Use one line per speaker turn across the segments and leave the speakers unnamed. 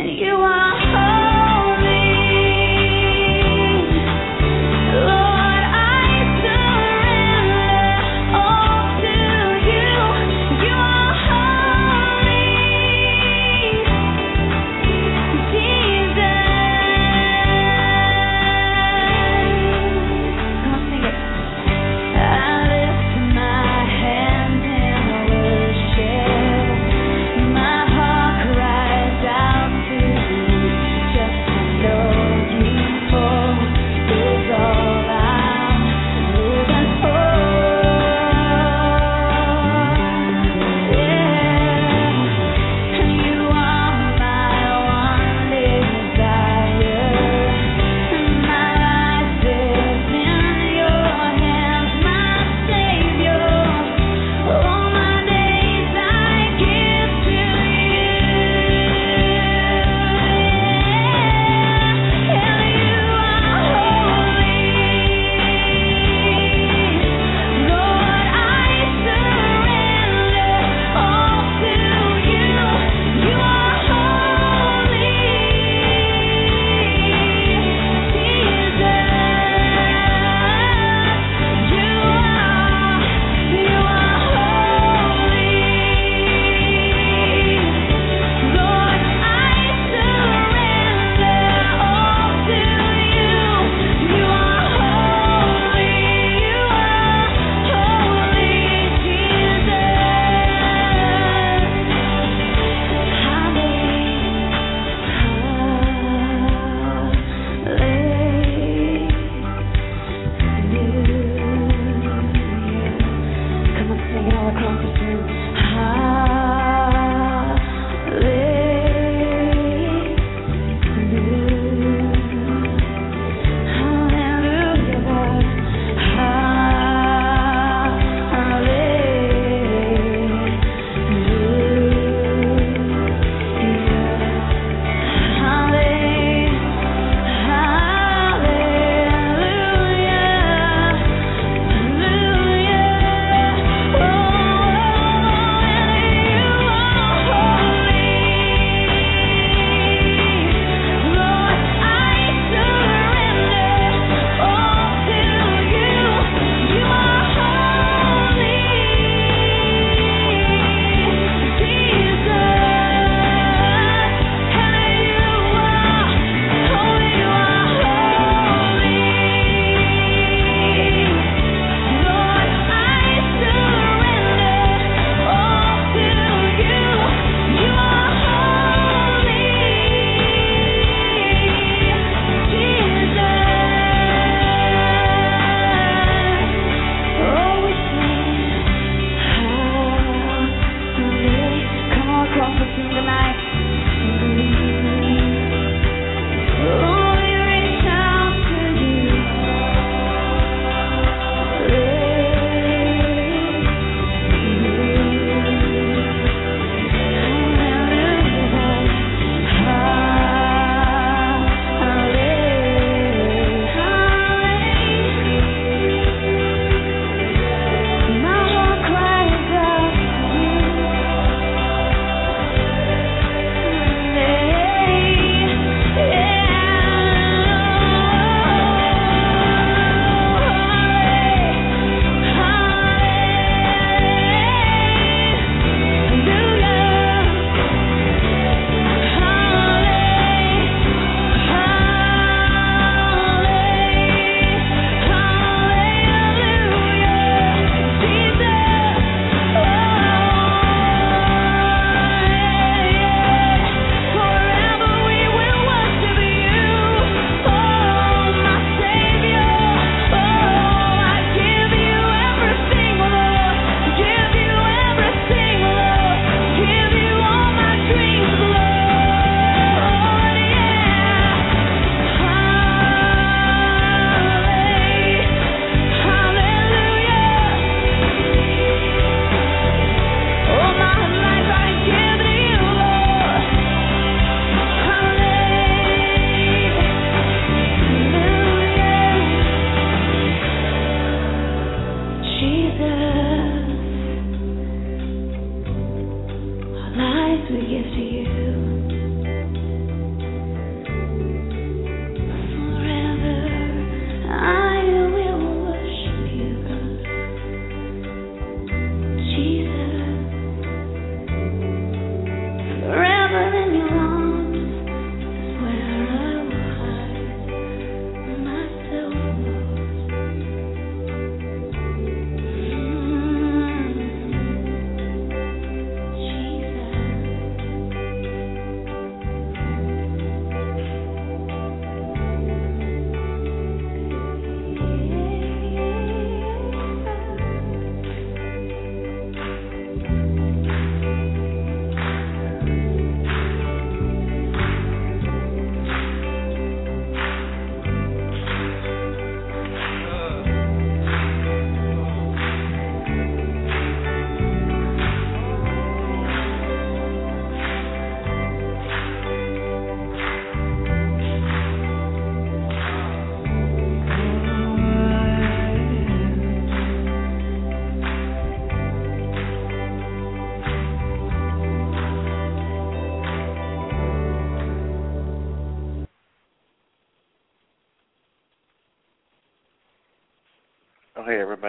Are holy, Lord.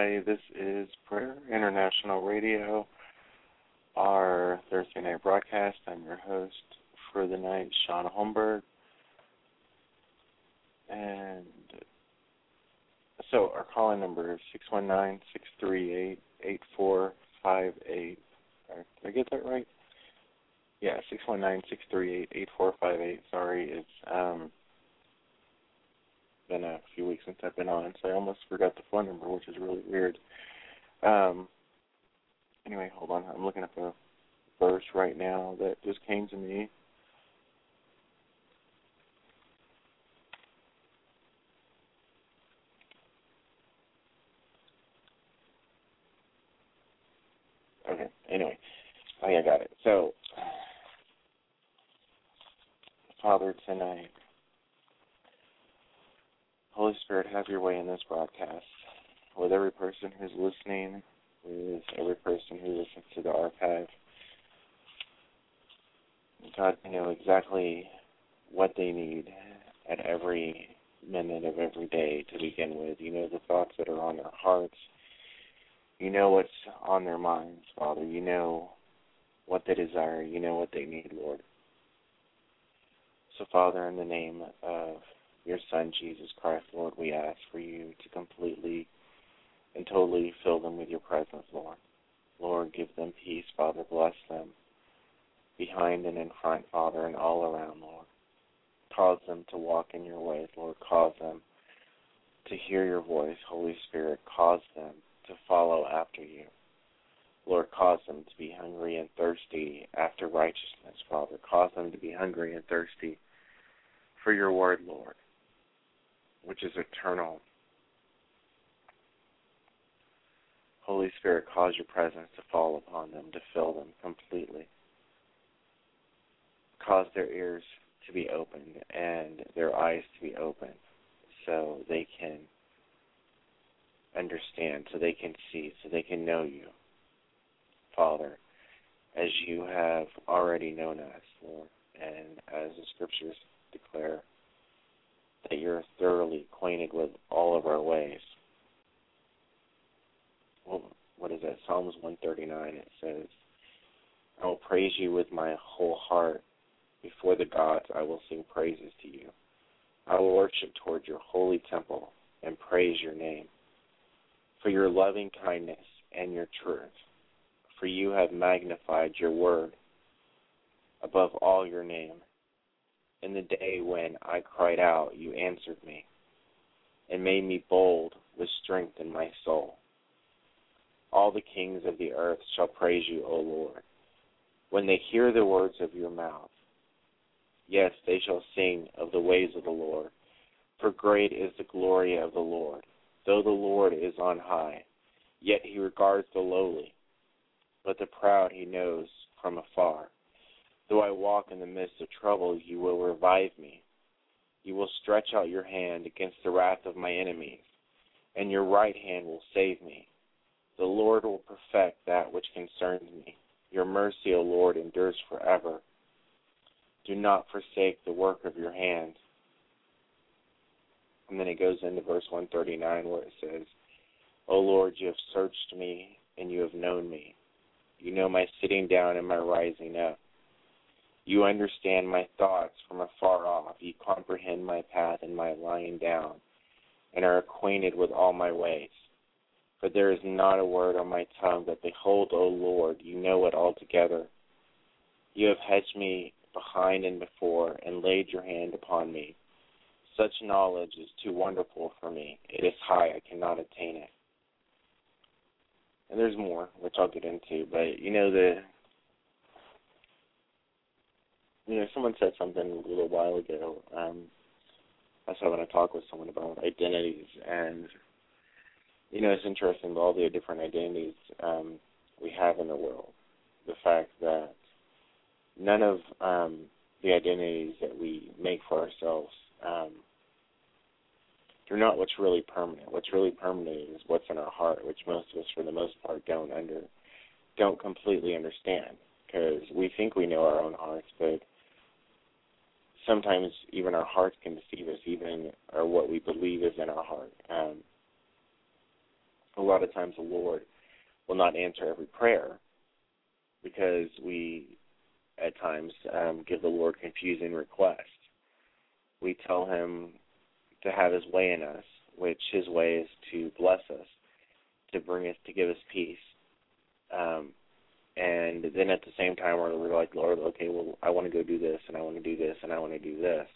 Everybody. This is Prayer International Radio, our Thursday night broadcast. I'm your host for the night, Shaun Holmberg. And so our calling number is 619 638 8458. Did I get that right? Yeah, 619 638 8458. Sorry, it's um, been a few weeks since I've been on, so I almost forgot the phone number, which is really weird. Um, anyway, hold on. I'm looking up a verse right now that just came to me. Okay. Anyway, oh yeah, I got it. So, Father, tonight Holy Spirit, have your way in this broadcast with every person who's listening, with every person who listens to the archive. God, you know exactly what they need at every minute of every day to begin with. You know the thoughts that are on their hearts. You know what's on their minds, Father. You know what they desire. You know what they need, Lord. So, Father, in the name of your Son, Jesus Christ, Lord, we ask for you to completely and totally fill them with your presence, Lord. Lord, give them peace, Father. Bless them behind and in front, Father, and all around, Lord. Cause them to walk in your ways, Lord. Cause them to hear your voice, Holy Spirit. Cause them to follow after you. Lord, cause them to be hungry and thirsty after righteousness, Father. Cause them to be hungry and thirsty for your word, Lord which is eternal. Holy Spirit, cause your presence to fall upon them, to fill them completely. Cause their ears to be opened and their eyes to be opened so they can understand, so they can see, so they can know you, Father, as you have already known us, Lord, and as the scriptures declare that you're thoroughly acquainted with all of our ways. Well, what is that? Psalms 139. It says, I will praise you with my whole heart. Before the gods, I will sing praises to you. I will worship toward your holy temple and praise your name for your loving kindness and your truth. For you have magnified your word above all your name in the day when I cried out, you answered me, and made me bold with strength in my soul. All the kings of the earth shall praise you, O Lord, when they hear the words of your mouth. Yes, they shall sing of the ways of the Lord, for great is the glory of the Lord. Though the Lord is on high, yet he regards the lowly, but the proud he knows from afar. Though I walk in the midst of trouble, you will revive me. You will stretch out your hand against the wrath of my enemies, and your right hand will save me. The Lord will perfect that which concerns me. Your mercy, O Lord, endures forever. Do not forsake the work of your hand. And then it goes into verse 139 where it says, O Lord, you have searched me and you have known me. You know my sitting down and my rising up. You understand my thoughts from afar off. You comprehend my path and my lying down, and are acquainted with all my ways. For there is not a word on my tongue, but behold, O Lord, you know it altogether. You have hedged me behind and before, and laid your hand upon me. Such knowledge is too wonderful for me. It is high, I cannot attain it. And there's more, which I'll get into, but you know the you know, someone said something a little while ago. Um, I was having a talk with someone about identities, and you know, it's interesting all the different identities um, we have in the world. The fact that none of um, the identities that we make for ourselves um, they're not what's really permanent. What's really permanent is what's in our heart, which most of us, for the most part, don't under don't completely understand because we think we know our own hearts, but sometimes even our hearts can deceive us, even or what we believe is in our heart. Um, a lot of times the Lord will not answer every prayer because we at times um, give the Lord confusing requests. We tell him to have his way in us, which his way is to bless us, to bring us, to give us peace. Um, and then at the same time, we're like, Lord, okay, well, I want to go do this, and I want to do this, and I want to do this.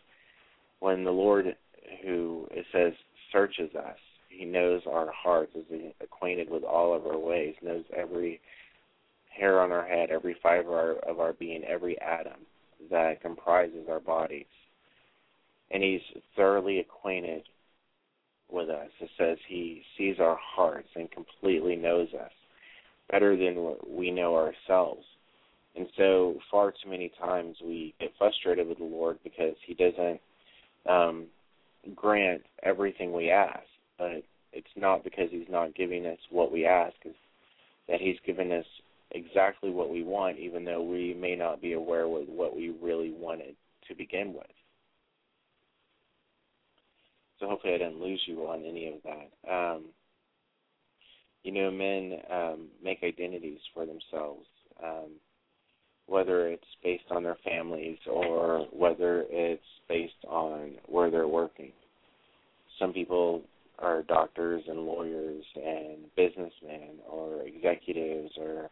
When the Lord, who it says searches us, He knows our hearts, is acquainted with all of our ways, knows every hair on our head, every fiber of our being, every atom that comprises our bodies. And He's thoroughly acquainted with us. It says He sees our hearts and completely knows us better than we know ourselves. And so, far too many times we get frustrated with the Lord because He doesn't um, grant everything we ask. But it's not because He's not giving us what we ask, it's that He's given us exactly what we want, even though we may not be aware of what we really wanted to begin with. So hopefully I didn't lose you on any of that. Um, you know, men um, make identities for themselves, um, whether it's based on their families or whether it's based on where they're working. Some people are doctors and lawyers and businessmen or executives or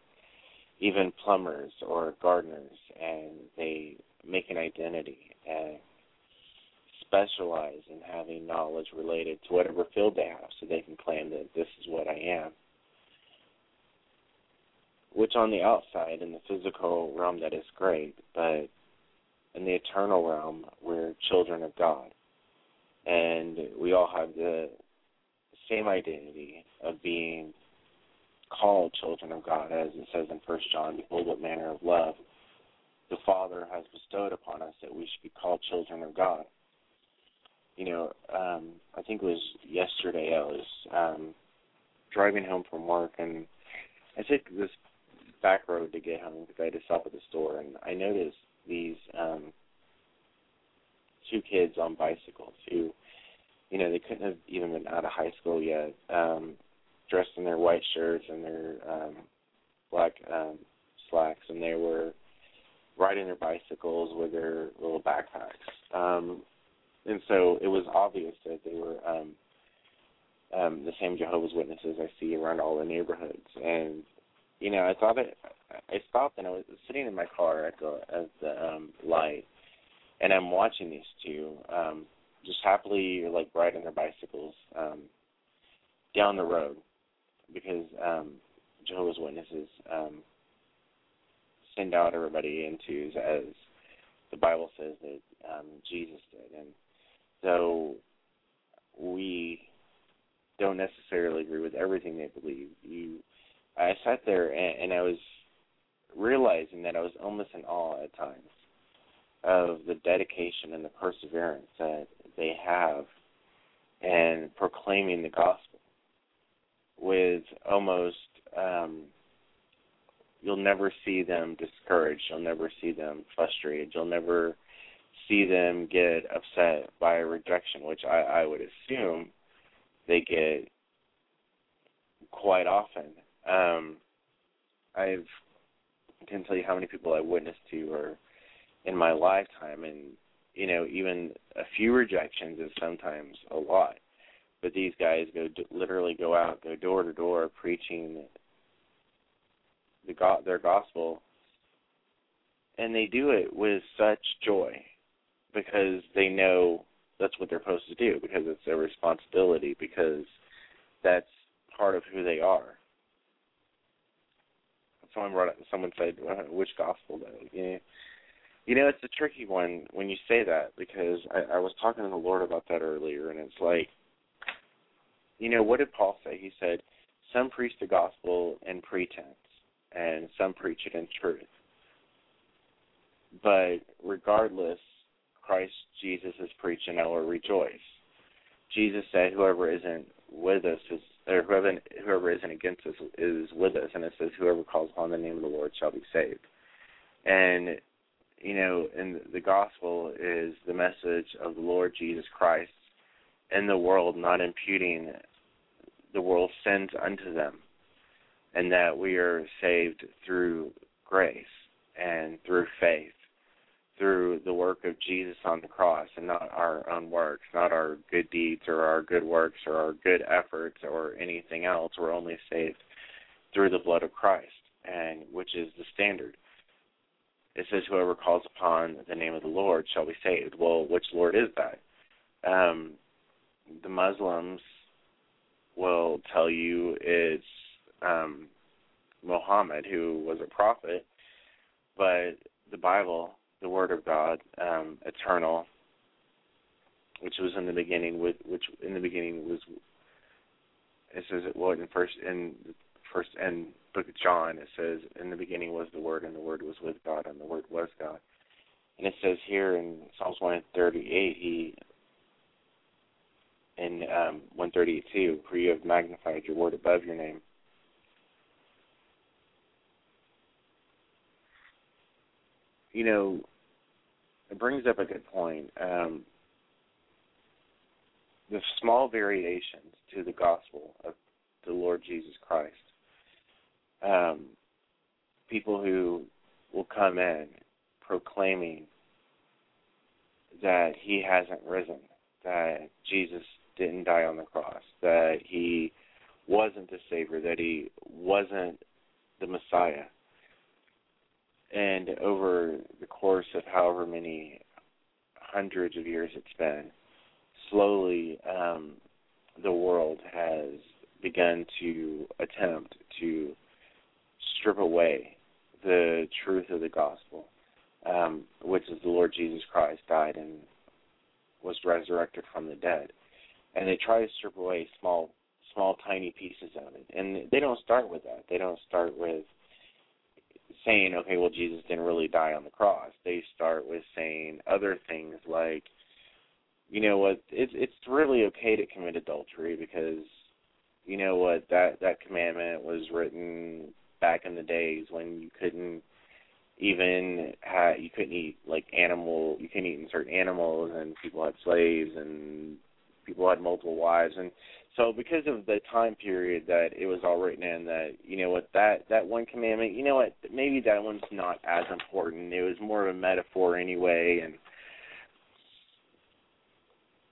even plumbers or gardeners, and they make an identity and specialize in having knowledge related to whatever field they have so they can claim that this is what I am which on the outside in the physical realm that is great, but in the eternal realm we're children of God. And we all have the same identity of being called children of God, as it says in First John, behold what manner of love the Father has bestowed upon us that we should be called children of God. You know, um, I think it was yesterday I was um driving home from work and I took this back road to get home because I had to stop at the store, and I noticed these um two kids on bicycles who, you know, they couldn't have even been out of high school yet, um, dressed in their white shirts and their um black um slacks, and they were riding their bicycles with their little backpacks. Um, and so it was obvious that they were um, um, the same Jehovah's Witnesses I see around all the neighborhoods. And you know, I thought it. I stopped and I was sitting in my car at the at the um, light, and I'm watching these two um, just happily like riding their bicycles um, down the road because um, Jehovah's Witnesses um, send out everybody into as the Bible says that um, Jesus did, and so we don't necessarily agree with everything they believe. You I sat there and, and I was realizing that I was almost in awe at times of the dedication and the perseverance that they have in proclaiming the gospel with almost um you'll never see them discouraged. You'll never see them frustrated. You'll never see them get upset by rejection which i i would assume they get quite often um, I've I can tell you how many people I witnessed to or in my lifetime, and you know, even a few rejections is sometimes a lot. But these guys go literally go out, go door to door, preaching the God, their gospel, and they do it with such joy because they know that's what they're supposed to do because it's their responsibility because that's part of who they are someone brought up, someone said, uh, which gospel though? Yeah. You know, it's a tricky one when you say that because I, I was talking to the Lord about that earlier, and it's like, you know, what did Paul say? He said, some preach the gospel in pretense, and some preach it in truth. But regardless, Christ Jesus is preaching, I will rejoice. Jesus said, whoever isn't with us is or whoever whoever isn't against us is with us, and it says whoever calls upon the name of the Lord shall be saved. And you know, and the gospel is the message of the Lord Jesus Christ in the world, not imputing the world's sins unto them, and that we are saved through grace and through faith, through the work of Jesus on the cross, and not our own works, not our good deeds or our good works or our good efforts or anything else. We're only saved through the blood of Christ, and which is the standard. It says, "Whoever calls upon the name of the Lord shall be saved." Well, which Lord is that? Um, the Muslims will tell you it's um, Muhammad, who was a prophet, but the Bible, the Word of God, um, eternal, which was in the beginning with which in the beginning was it says it well in first in first in book of John it says in the beginning was the Word and the Word was with God and the Word was God. And it says here in Psalms one thirty eight he in um, 132, for you have magnified your word above your name. You know, it brings up a good point. Um, the small variations to the gospel of the Lord Jesus Christ. Um, people who will come in proclaiming that he hasn't risen, that Jesus didn't die on the cross, that he wasn't the Savior, that he wasn't the Messiah. And over the course of however many hundreds of years it's been, slowly um, the world has begun to attempt to strip away the truth of the gospel, um, which is the Lord Jesus Christ died and was resurrected from the dead. And they try to strip away small small tiny pieces of it. And they don't start with that. They don't start with saying okay well jesus didn't really die on the cross. They start with saying other things like you know what it's it's really okay to commit adultery because you know what that that commandment was written back in the days when you couldn't even have you couldn't eat like animal you couldn't eat certain animals and people had slaves and people had multiple wives. And so because of the time period that it was all written in that you know what that that one commandment you know what maybe that one's not as important. It was more of a metaphor anyway and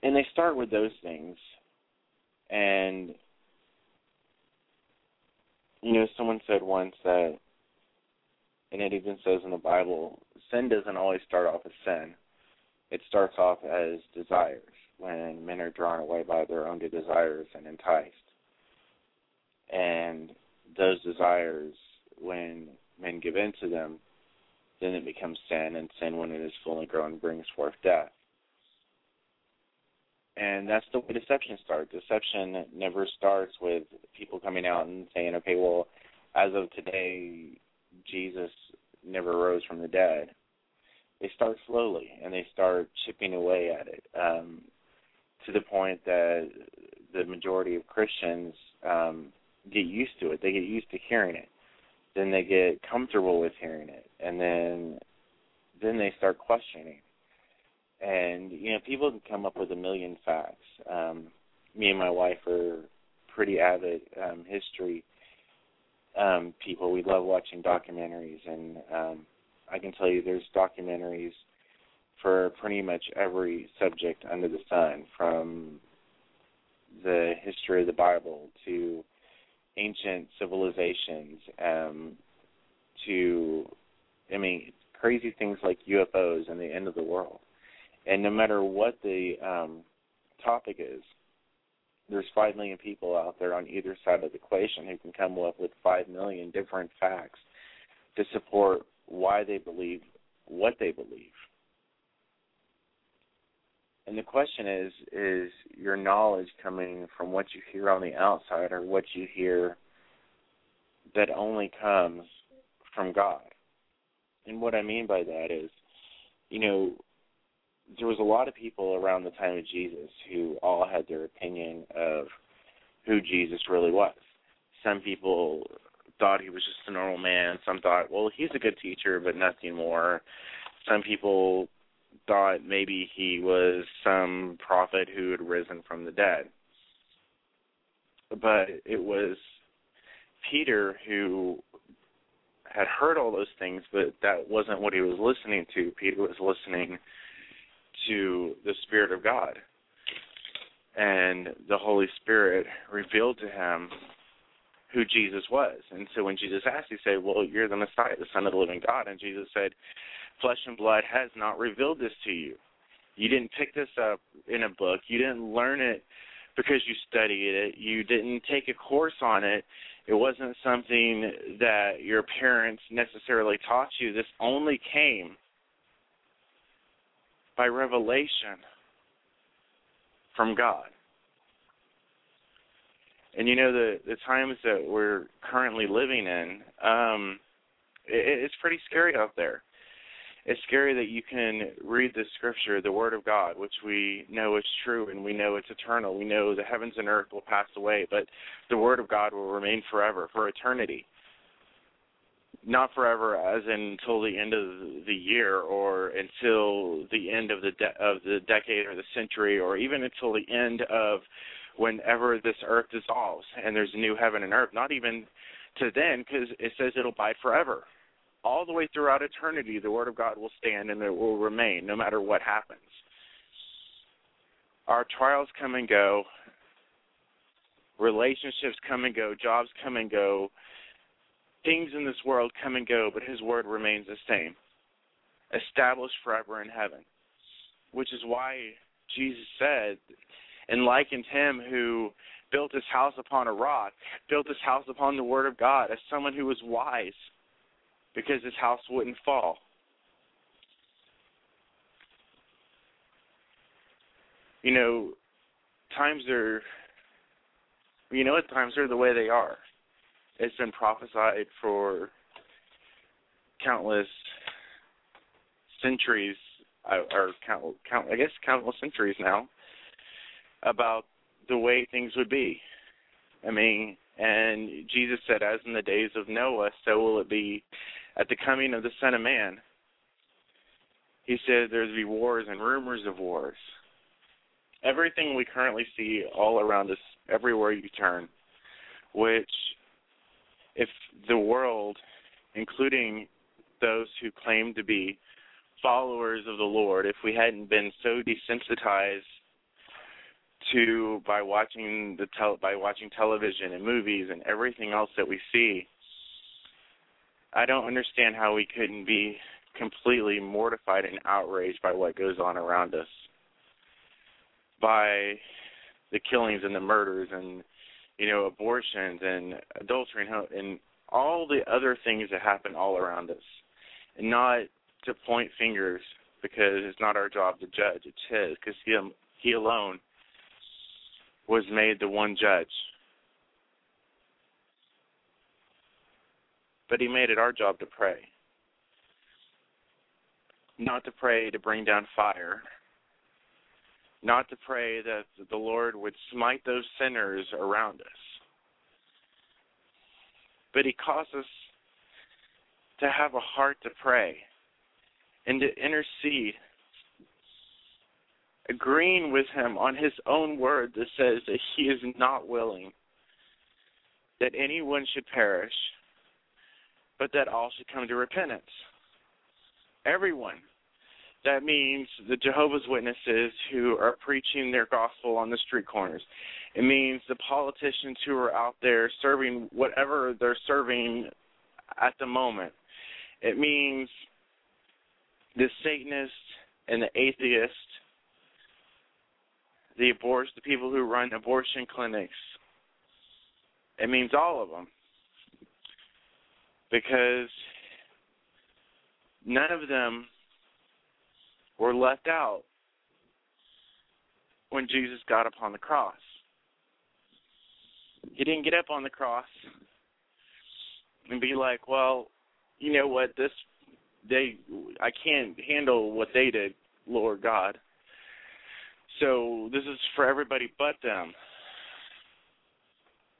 and they start with those things. And you know someone said once that and it even says in the bible sin doesn't always start off as sin. It starts off as desires when men are drawn away by their own desires and enticed. And those desires, when men give in to them, then it becomes sin, and sin, when it is fully grown, brings forth death. And that's the way deception starts. Deception never starts with people coming out and saying, okay, well, as of today, Jesus never rose from the dead. They start slowly and they start chipping away at it. Um, to the point that the majority of Christians um, get used to it. They get used to hearing it. Then they get comfortable with hearing it, and then then they start questioning. And you know, people can come up with a million facts. Um, me and my wife are pretty avid um, history um, people. We love watching documentaries, and um, I can tell you, there's documentaries for pretty much every subject under the sun, from the history of the Bible to ancient civilizations, um, to I mean crazy things like UFOs and the end of the world. And no matter what the um, topic is, there's five million people out there on either side of the equation who can come up with five million different facts to support why they believe what they believe. And the question is is your knowledge coming from what you hear on the outside or what you hear that only comes from God? And what I mean by that is, you know, there was a lot of people around the time of Jesus who all had their opinion of who Jesus really was. Some people thought he was just a normal man. Some thought, well, he's a good teacher, but nothing more. Some people thought maybe he was some prophet who had risen from the dead. but it was Peter who had heard all those things, but that wasn't what he was listening to. Peter was listening to the Spirit of God. And the Holy Spirit revealed to him who Jesus was. And so when Jesus asked, he said, Well, you're the Messiah, the Son of the living God. And Jesus said, Flesh and blood has not revealed this to you. You didn't pick this up in a book. You didn't learn it because you studied it. You didn't take a course on it. It wasn't something that your parents necessarily taught you. This only came by revelation from God. And you know the the times that we're currently living in, um, it, it's pretty scary out there it's scary that you can read the scripture, the word of God, which we know is true and we know it's eternal. We know the heavens and earth will pass away, but the word of God will remain forever, for eternity. Not forever, as in until the end of the year, or until the end of the de- of the decade or the century, or even until the end of whenever this earth dissolves and there's a new heaven and earth. Not even to then, because it says it'll abide forever all the way throughout eternity, the Word of God will stand and it will remain no matter what happens. Our trials come and go, relationships come and go, jobs come and go, things in this world come and go, but His Word remains the same, established forever in heaven. Which is why Jesus said and likened Him who built his house upon a rock, built his house upon the Word of God, as someone who was wise because his house wouldn't fall. You know, times are, you know what, times are the way they are. It's been prophesied for countless centuries, uh, or count, count, I guess countless centuries now, about the way things would be. I mean, and Jesus said, as in the days of Noah, so will it be at the coming of the Son of Man. He said there's be wars and rumors of wars. Everything we currently see all around us, everywhere you turn, which, if the world, including those who claim to be followers of the Lord, if we hadn't been so desensitized to by watching the tel- by watching television and movies and everything else that we see, I don't understand how we couldn't be completely mortified and outraged by what goes on around us, by the killings and the murders and you know abortions and adultery and, and all the other things that happen all around us, and not to point fingers because it's not our job to judge; it's His, because He He alone was made the one judge But he made it our job to pray. Not to pray to bring down fire. Not to pray that the Lord would smite those sinners around us. But he caused us to have a heart to pray and to intercede, agreeing with him on his own word that says that he is not willing that anyone should perish, but that all should come to repentance. Everyone. That means the Jehovah's Witnesses who are preaching their gospel on the street corners. It means the politicians who are out there serving whatever they're serving at the moment. It means the Satanists and the atheists, the abortion, the people who run abortion clinics. It means all of them because none of them were left out when Jesus got upon the cross. He didn't get up on the cross and be like, "Well, you know what? This they I can't handle what they did, Lord God. So this is for everybody but them."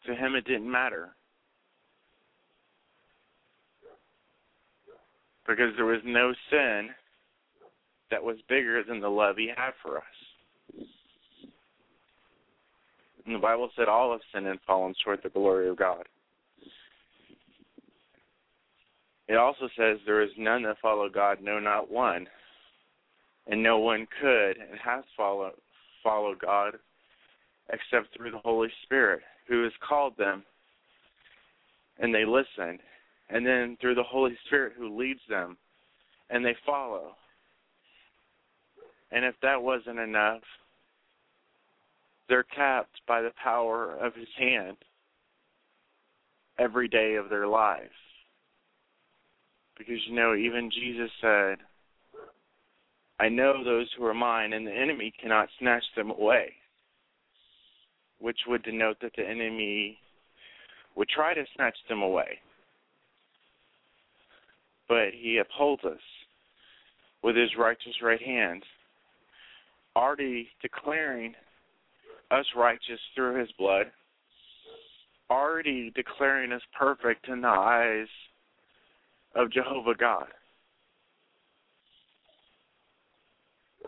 To him it didn't matter. Because there was no sin that was bigger than the love he had for us. And the Bible said all have sinned and fallen short the glory of God. It also says there is none that follow God, no, not one. And no one could and has followed follow God except through the Holy Spirit, who has called them and they listen. And then through the Holy Spirit who leads them and they follow. And if that wasn't enough, they're capped by the power of his hand every day of their lives. Because you know, even Jesus said, I know those who are mine, and the enemy cannot snatch them away. Which would denote that the enemy would try to snatch them away. But he upholds us with his righteous right hand, already declaring us righteous through his blood, already declaring us perfect in the eyes of Jehovah God.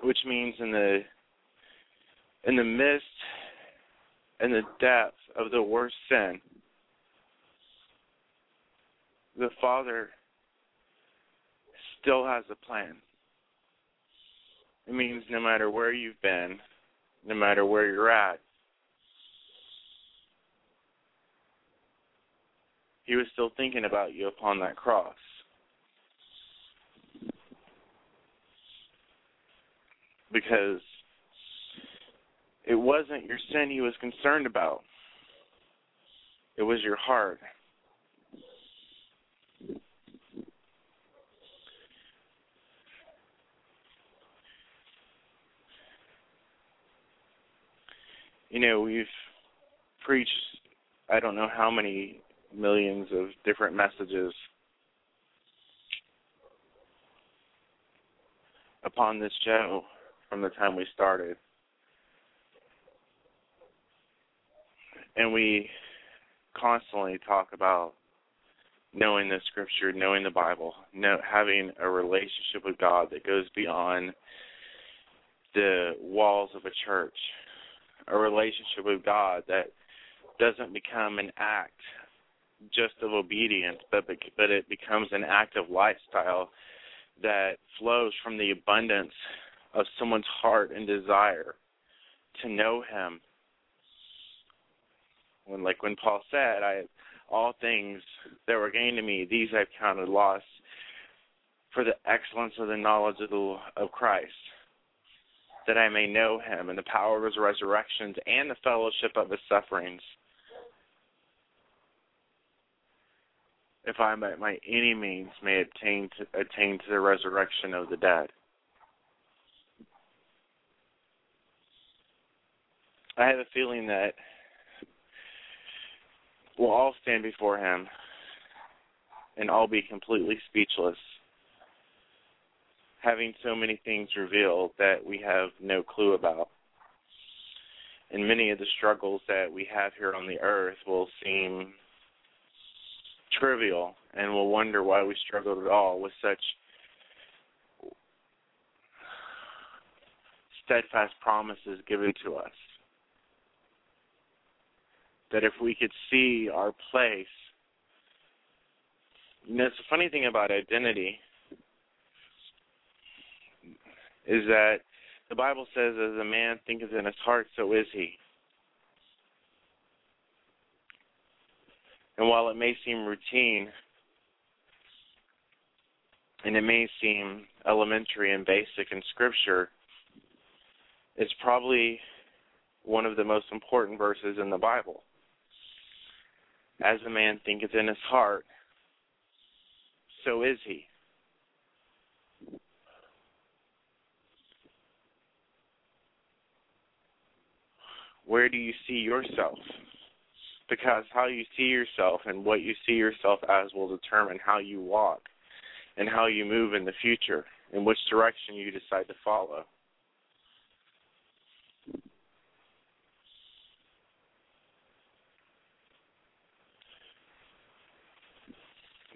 Which means in the in the midst and the depth of the worst sin, the Father still has a plan. It means no matter where you've been, no matter where you're at, He was still thinking about you upon that cross. Because it wasn't your sin he was concerned about. It was your heart. You know, we've preached I don't know how many millions of different messages upon this show from the time we started. And we constantly talk about knowing the scripture, knowing the Bible, know, having a relationship with God that goes beyond the walls of a church, a relationship with God that doesn't become an act just of obedience, but but it becomes an act of lifestyle that flows from the abundance of someone's heart and desire to know Him. When, like when Paul said, "I all things that were gained to me, these I've counted loss for the excellence of the knowledge of the of Christ." That I may know him and the power of his resurrections and the fellowship of his sufferings, if I by, by any means may attain to, attain to the resurrection of the dead. I have a feeling that we'll all stand before him and all be completely speechless, having so many things revealed that we have no clue about. And many of the struggles that we have here on the earth will seem trivial and we'll wonder why we struggled at all with such steadfast promises given to us. That if we could see our place, you know, it's the funny thing about identity is that the Bible says, as a man thinketh in his heart, so is he. And while it may seem routine, and it may seem elementary and basic in Scripture, it's probably one of the most important verses in the Bible. As a man thinketh in his heart, so is he. Where do you see yourself? because how you see yourself and what you see yourself as will determine how you walk and how you move in the future and which direction you decide to follow.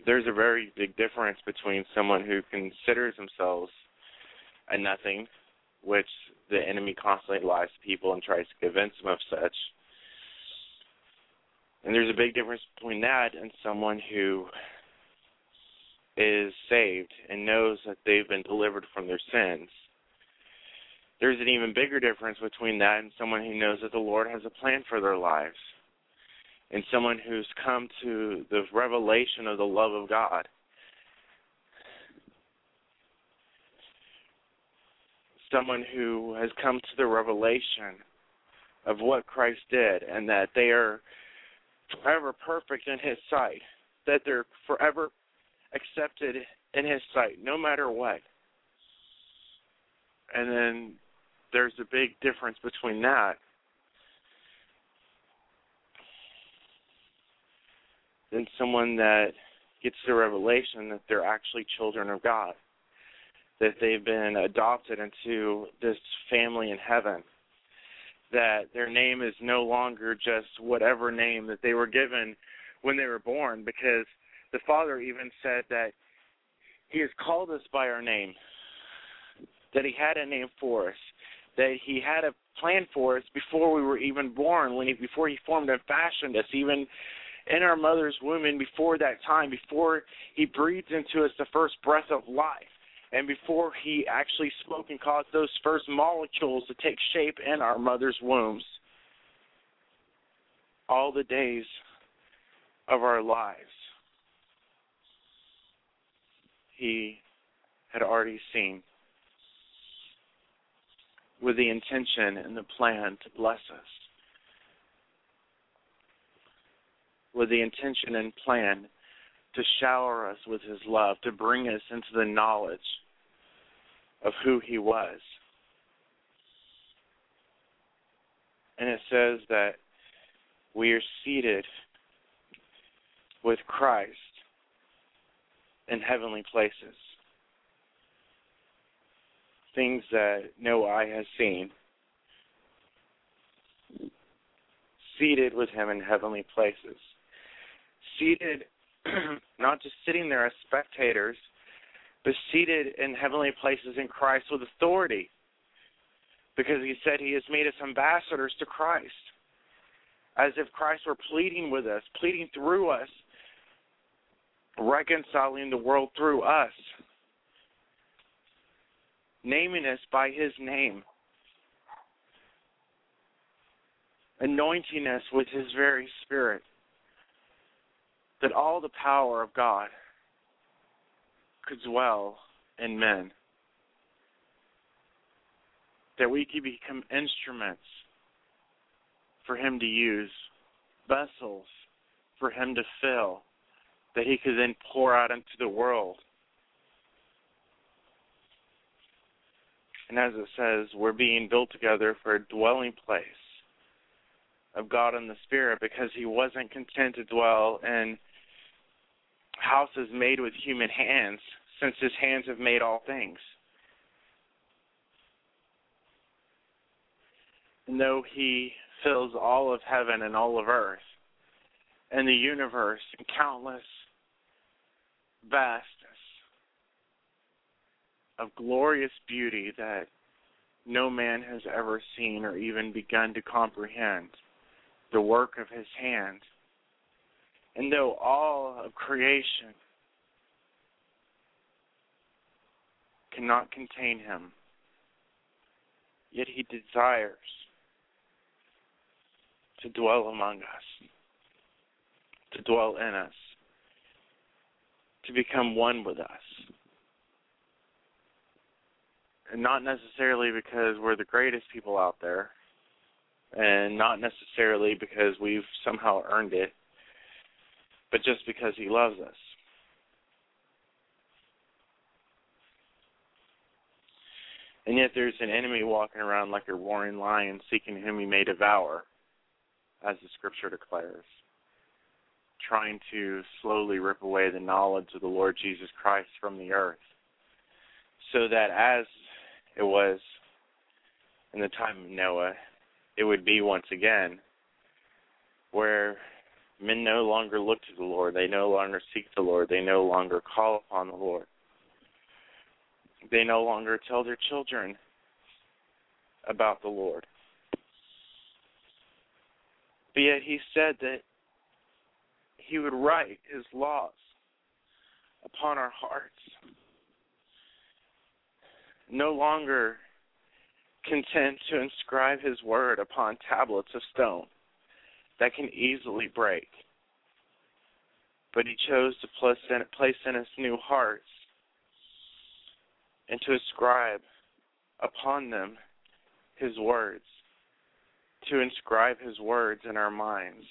There's a very big difference between someone who considers themselves a nothing, which the enemy constantly lies to people and tries to convince them of such, And there's a big difference between that and someone who is saved and knows that they've been delivered from their sins. There's an even bigger difference between that and someone who knows that the Lord has a plan for their lives. And someone who's come to the revelation of the love of God. Someone who has come to the revelation of what Christ did and that they are forever perfect in His sight, that they're forever accepted in His sight, no matter what. And then there's a big difference between that and someone that gets the revelation that they're actually children of God, that they've been adopted into this family in heaven, that their name is no longer just whatever name that they were given when they were born, because the Father even said that He has called us by our name, that He had a name for us, that He had a plan for us before we were even born, when He before He formed and fashioned us, even in our mother's womb, and before that time, before He breathed into us the first breath of life. And before he actually spoke and caused those first molecules to take shape in our mother's wombs, all the days of our lives he had already seen with the intention and the plan to bless us. With the intention and plan to shower us with his love, to bring us into the knowledge of who he was. And it says that we are seated with Christ in heavenly places. Things that no eye has seen. Seated with him in heavenly places. Seated, not just sitting there as spectators, but seated in heavenly places in Christ with authority. Because he said he has made us ambassadors to Christ. As if Christ were pleading with us, pleading through us reconciling the world through us, naming us by His name, anointing us with His very Spirit, that all the power of God could dwell in men, that we could become instruments for Him to use, vessels for Him to fill that he could then pour out into the world. And as it says, we're being built together for a dwelling place of God and the Spirit because he wasn't content to dwell in houses made with human hands, since his hands have made all things. And though he fills all of heaven and all of earth and the universe and countless vastness of glorious beauty that no man has ever seen or even begun to comprehend the work of his hand. And though all of creation cannot contain him, yet he desires to dwell among us, to dwell in us to become one with us. And not necessarily because we're the greatest people out there, and not necessarily because we've somehow earned it, but just because He loves us. And yet there's an enemy walking around like a roaring lion seeking whom he may devour, as the scripture declares trying to slowly rip away the knowledge of the Lord Jesus Christ from the earth. So that as it was in the time of Noah, it would be once again where men no longer look to the Lord, they no longer seek the Lord, they no longer call upon the Lord. They no longer tell their children about the Lord. But yet he said that He would write His laws upon our hearts. No longer content to inscribe His word upon tablets of stone that can easily break. But He chose to place in, place in us new hearts and to inscribe upon them His words, to inscribe His words in our minds.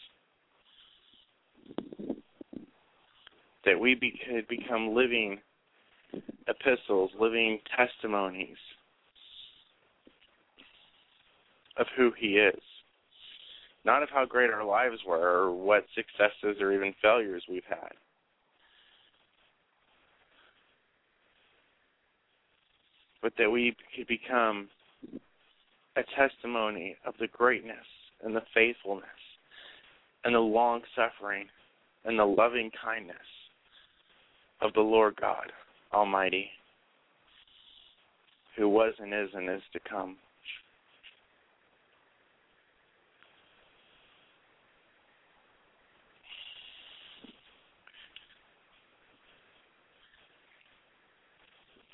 That we be, could become living epistles, living testimonies of who He is. Not of how great our lives were or what successes or even failures we've had. But that we could become a testimony of the greatness and the faithfulness and the long suffering and the loving kindness of the Lord God Almighty, who was and is and is to come.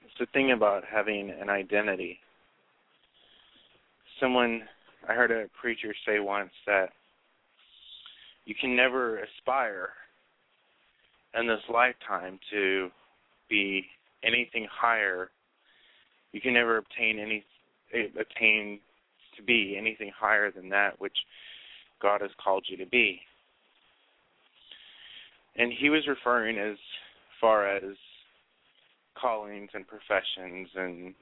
It's the thing about having an identity. Someone, I heard a preacher say once that you can never aspire in this lifetime to be anything higher. You can never obtain any attain to be anything higher than that which God has called you to be. And he was referring as far as callings and professions and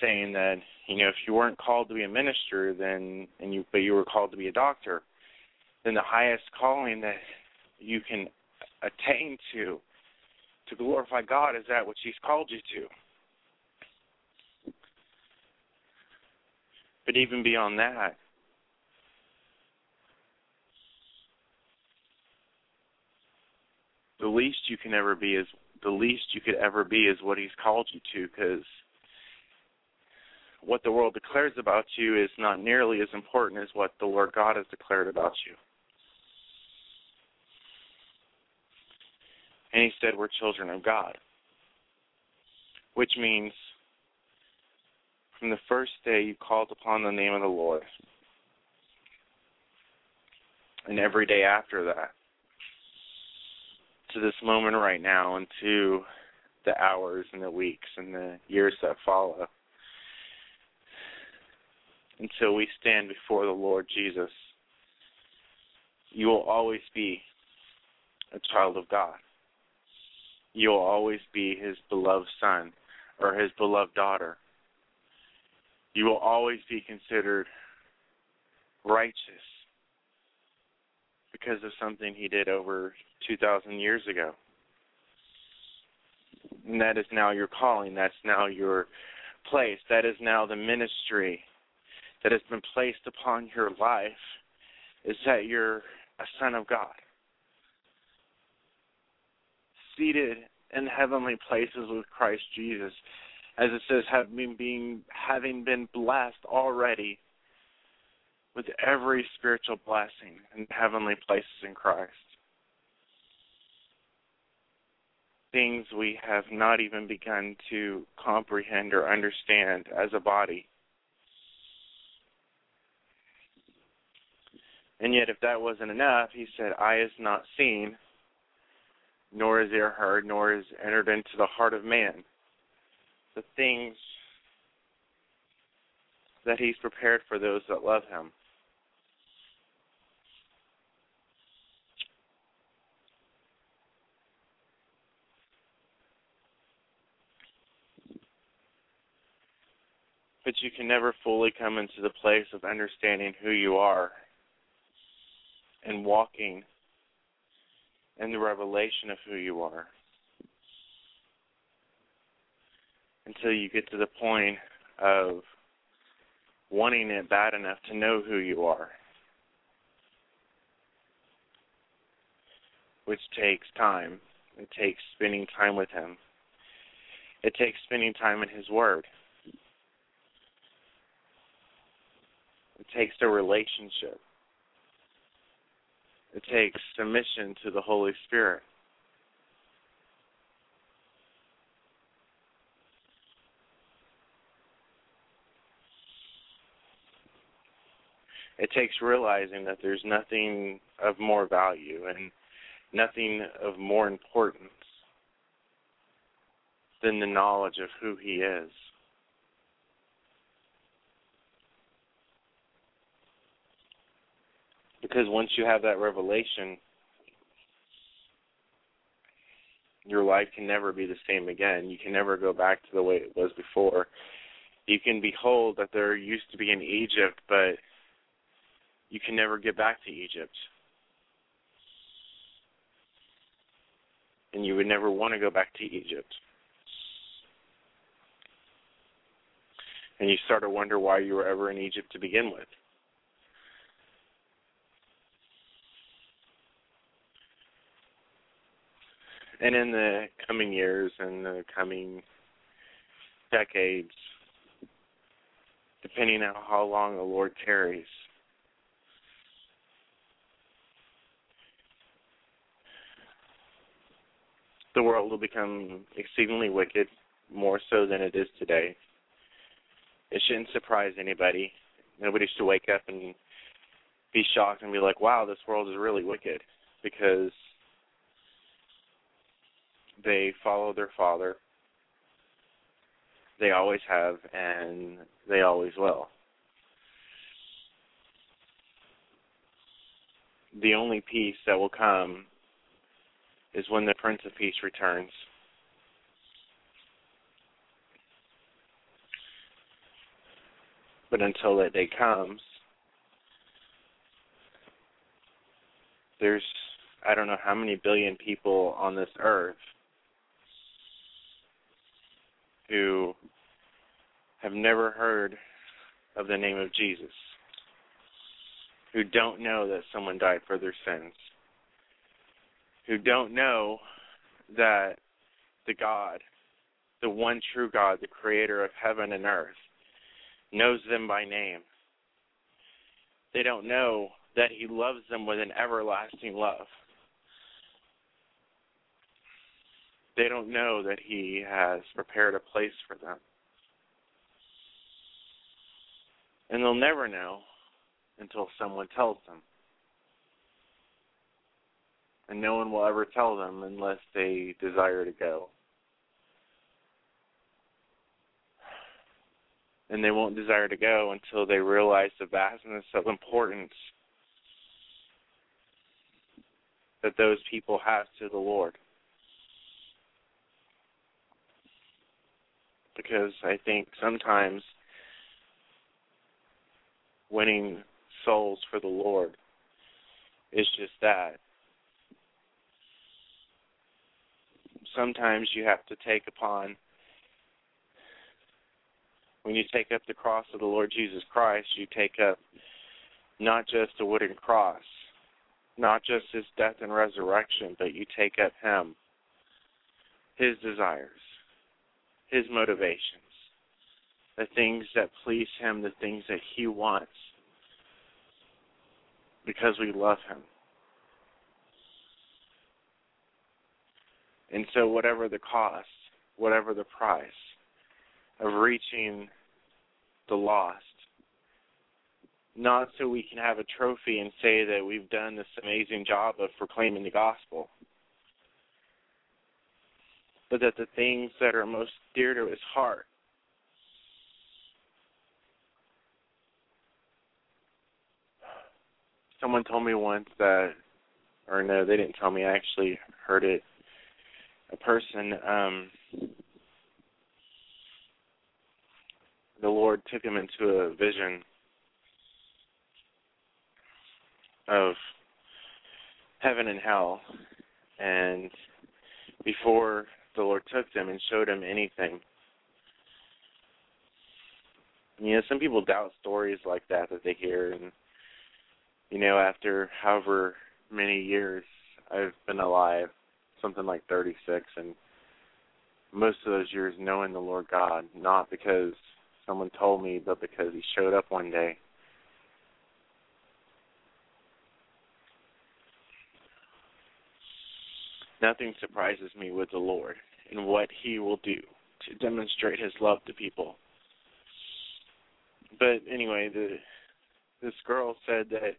saying that, you know, if you weren't called to be a minister then and you but you were called to be a doctor, then the highest calling that you can attain to to glorify God is that which He's called you to. But even beyond that, the least you can ever be is the least you could ever be is what He's called you to, because what the world declares about you is not nearly as important as what the Lord God has declared about you. And he said, We're children of God. Which means from the first day you called upon the name of the Lord, and every day after that, to this moment right now, and to the hours and the weeks and the years that follow, until we stand before the Lord Jesus, you will always be a child of God you'll always be his beloved son or his beloved daughter. You will always be considered righteous because of something he did over 2,000 years ago. And that is now your calling. That's now your place. That is now the ministry that has been placed upon your life is that you're a son of God seated in heavenly places with Christ Jesus. As it says, having being having been blessed already with every spiritual blessing in heavenly places in Christ. Things we have not even begun to comprehend or understand as a body. And yet, if that wasn't enough, he said, Eye is not seen, nor is ear heard, nor is entered into the heart of man the things that he's prepared for those that love him. But you can never fully come into the place of understanding who you are and walking and the revelation of who you are until you get to the point of wanting it bad enough to know who you are, which takes time. It takes spending time with Him. It takes spending time in His Word. It takes a relationship. It takes submission to the Holy Spirit. It takes realizing that there's nothing of more value and nothing of more importance than the knowledge of who He is. Because once you have that revelation, your life can never be the same again. You can never go back to the way it was before. You can behold that there used to be in Egypt, but you can never get back to Egypt. And you would never want to go back to Egypt. And you start to wonder why you were ever in Egypt to begin with. And in the coming years and the coming decades, depending on how long the Lord tarries, the world will become exceedingly wicked, more so than it is today. It shouldn't surprise anybody. Nobody should wake up and be shocked and be like, wow, this world is really wicked because they follow their father. They always have, and they always will. The only peace that will come is when the Prince of Peace returns. But until that day comes, there's I don't know how many billion people on this earth who have never heard of the name of Jesus, who don't know that someone died for their sins, who don't know that the God, the one true God, the creator of heaven and earth, knows them by name. They don't know that he loves them with an everlasting love. They don't know that he has prepared a place for them. And they'll never know until someone tells them. And no one will ever tell them unless they desire to go. And they won't desire to go until they realize the vastness of importance that those people have to the Lord. Because I think sometimes winning souls for the Lord is just that. Sometimes you have to take upon, when you take up the cross of the Lord Jesus Christ, you take up not just a wooden cross, not just his death and resurrection, but you take up him, his desires, his motivations, the things that please him, the things that he wants, because we love him. And so, whatever the cost, whatever the price of reaching the lost, not so we can have a trophy and say that we've done this amazing job of proclaiming the gospel but that the things that are most dear to his heart. Someone told me once that or no they didn't tell me i actually heard it. A person um the lord took him into a vision of heaven and hell. And before the Lord took them and showed them anything. You know, some people doubt stories like that that they hear, and you know, after however many years I've been alive, something like 36, and most of those years knowing the Lord God, not because someone told me, but because He showed up one day. Nothing surprises me with the Lord and what He will do to demonstrate His love to people. But anyway, the this girl said that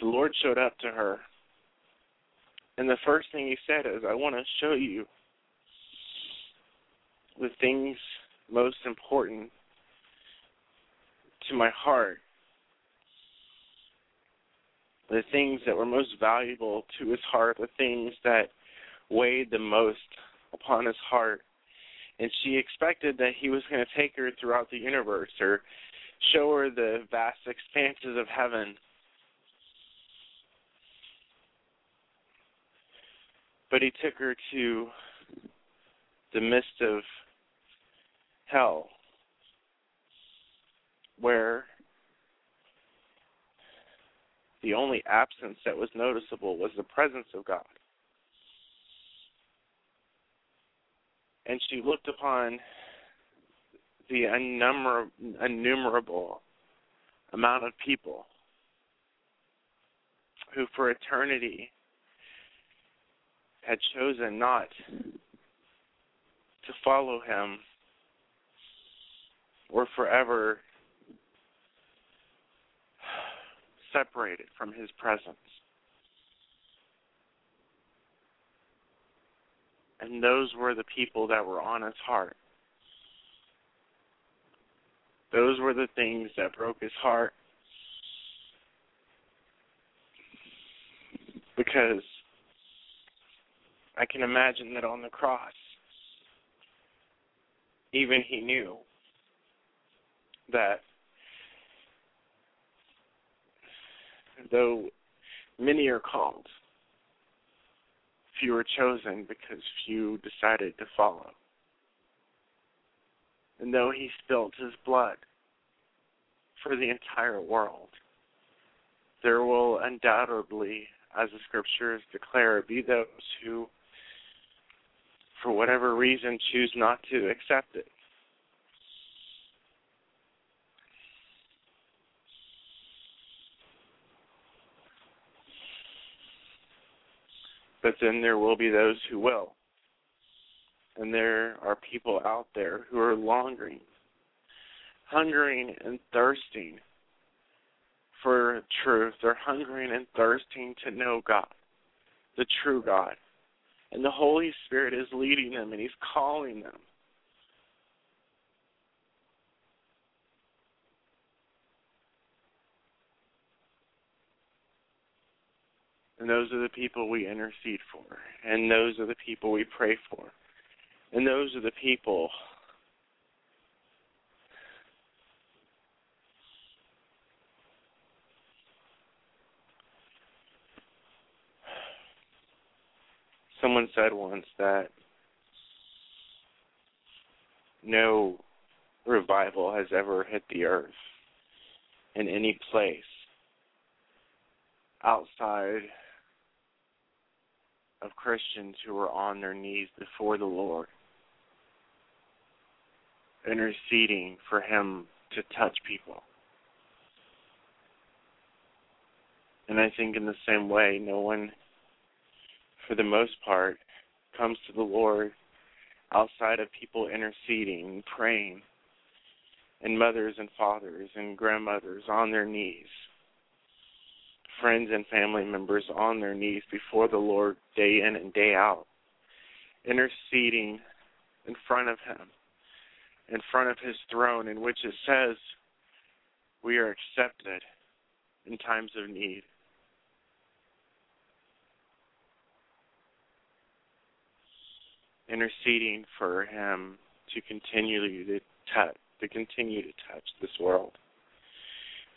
the Lord showed up to her, and the first thing He said is, "I want to show you the things most important to my heart, the things that were most valuable to his heart, the things that weighed the most upon his heart. And she expected that he was going to take her throughout the universe or show her the vast expanses of heaven. But he took her to the midst of hell, where the only absence that was noticeable was the presence of God. And she looked upon the innumerable amount of people who, for eternity, had chosen not to follow him or forever separated from his presence. And those were the people that were on his heart. Those were the things that broke his heart. Because I can imagine that on the cross, even he knew that though many are called, few were chosen because few decided to follow. And though he spilt his blood for the entire world, there will undoubtedly, as the scriptures declare, be those who, for whatever reason, choose not to accept it. But then there will be those who will. And there are people out there who are longing, hungering and thirsting for truth. They're hungering and thirsting to know God, the true God. And the Holy Spirit is leading them and He's calling them. And those are the people we intercede for. And those are the people we pray for. And those are the people someone said once that no revival has ever hit the earth in any place outside of Christians who are on their knees before the Lord, interceding for Him to touch people. And I think in the same way, no one, for the most part, comes to the Lord outside of people interceding praying, and mothers and fathers and grandmothers on their knees friends and family members on their knees before the Lord day in and day out, interceding in front of Him, in front of His throne, in which it says we are accepted in times of need. Interceding for Him to continually to touch, to continue to touch this world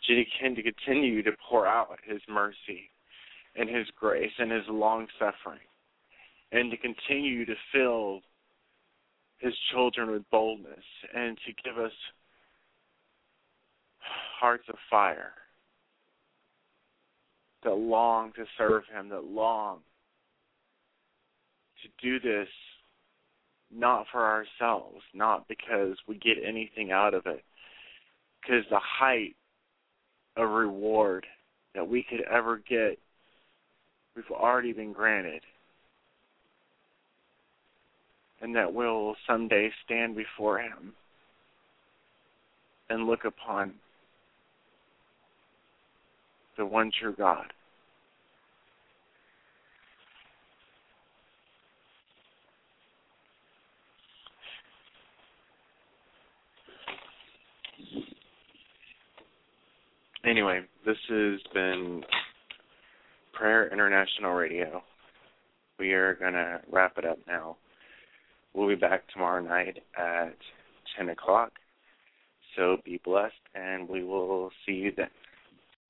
to continue to pour out His mercy and His grace and His long suffering, and to continue to fill His children with boldness and to give us hearts of fire that long to serve Him, that long to do this not for ourselves, not because we get anything out of it, because the height a reward that we could ever get, we've already been granted and that we'll someday stand before Him and look upon the one true God. Anyway, this has been Prayer International Radio. We are going to wrap it up now. We'll be back tomorrow night at 10 o'clock. So be blessed, and we will see you then.